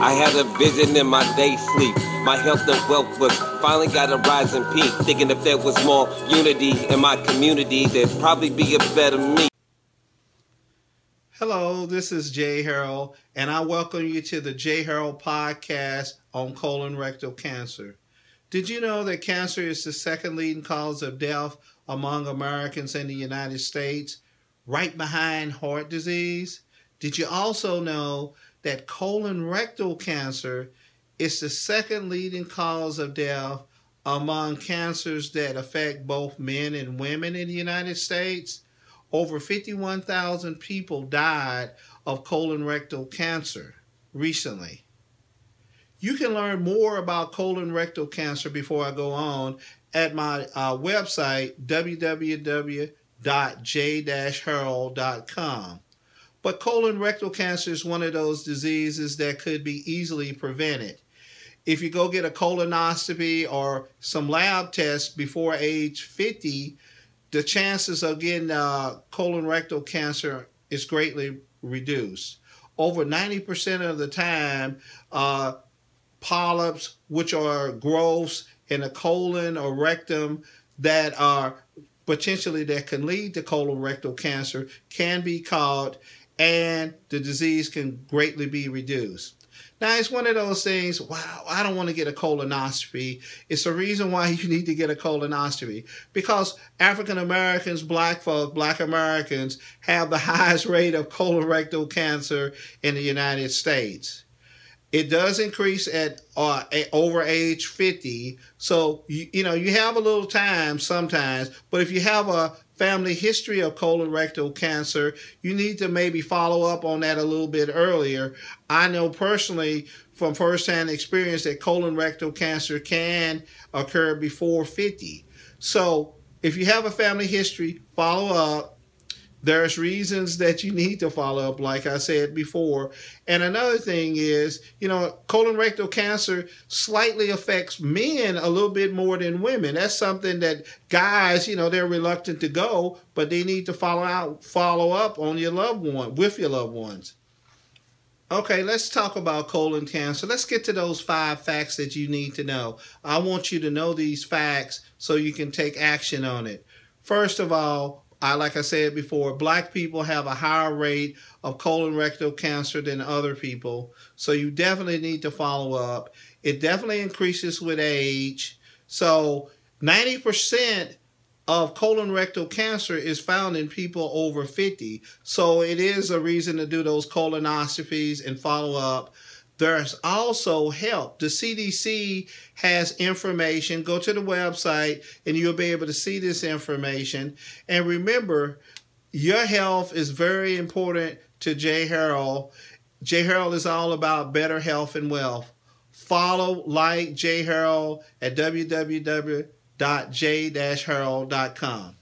I had a vision in my day sleep. My health and wealth was finally got a rising peak. Thinking if there was more unity in my community, there'd probably be a better me. Hello, this is Jay Harold, and I welcome you to the Jay Harold podcast on colon rectal cancer. Did you know that cancer is the second leading cause of death among Americans in the United States, right behind heart disease? Did you also know that colon rectal cancer is the second leading cause of death among cancers that affect both men and women in the United States? Over 51,000 people died of colon rectal cancer recently. You can learn more about colon rectal cancer before I go on at my uh, website, www.jay-harold.com. But colon rectal cancer is one of those diseases that could be easily prevented. If you go get a colonoscopy or some lab tests before age 50, the chances of getting uh, colon rectal cancer is greatly reduced. Over 90% of the time, uh, polyps, which are growths in a colon or rectum that are potentially that can lead to colorectal cancer, can be caught and the disease can greatly be reduced. Now, it's one of those things, wow, I don't want to get a colonoscopy. It's the reason why you need to get a colonoscopy because African Americans, black folk, black Americans have the highest rate of colorectal cancer in the United States. It does increase at uh, over age 50. So, you, you know, you have a little time sometimes, but if you have a family history of colorectal cancer, you need to maybe follow up on that a little bit earlier. I know personally from firsthand experience that colorectal cancer can occur before 50. So if you have a family history, follow up there's reasons that you need to follow up, like I said before. And another thing is, you know, colon rectal cancer slightly affects men a little bit more than women. That's something that guys, you know, they're reluctant to go, but they need to follow out, follow up on your loved one with your loved ones. Okay, let's talk about colon cancer. Let's get to those five facts that you need to know. I want you to know these facts so you can take action on it. First of all, I, like I said before, black people have a higher rate of colon rectal cancer than other people. So you definitely need to follow up. It definitely increases with age. So 90% of colon rectal cancer is found in people over 50. So it is a reason to do those colonoscopies and follow up. There's also help. The CDC has information. Go to the website and you'll be able to see this information. And remember, your health is very important to Jay Harold. Jay Harold is all about better health and wealth. Follow, like Jay Harold at www.jay-harold.com.